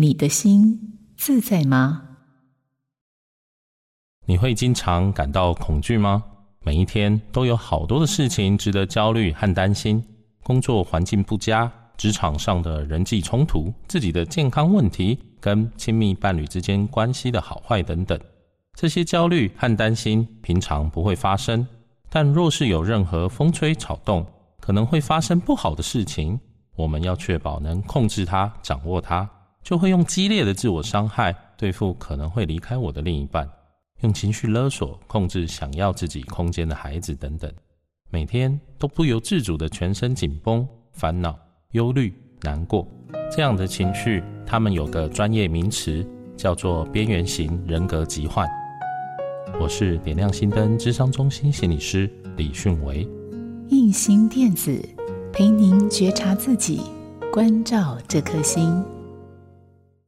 你的心自在吗？你会经常感到恐惧吗？每一天都有好多的事情值得焦虑和担心，工作环境不佳，职场上的人际冲突，自己的健康问题，跟亲密伴侣之间关系的好坏等等。这些焦虑和担心平常不会发生，但若是有任何风吹草动，可能会发生不好的事情，我们要确保能控制它、掌握它，就会用激烈的自我伤害对付可能会离开我的另一半。用情绪勒索控制想要自己空间的孩子等等，每天都不由自主的全身紧绷、烦恼、忧虑、难过，这样的情绪，他们有个专业名词叫做边缘型人格疾患。我是点亮心灯智商中心心理师李迅维，映兴电子陪您觉察自己，关照这颗心。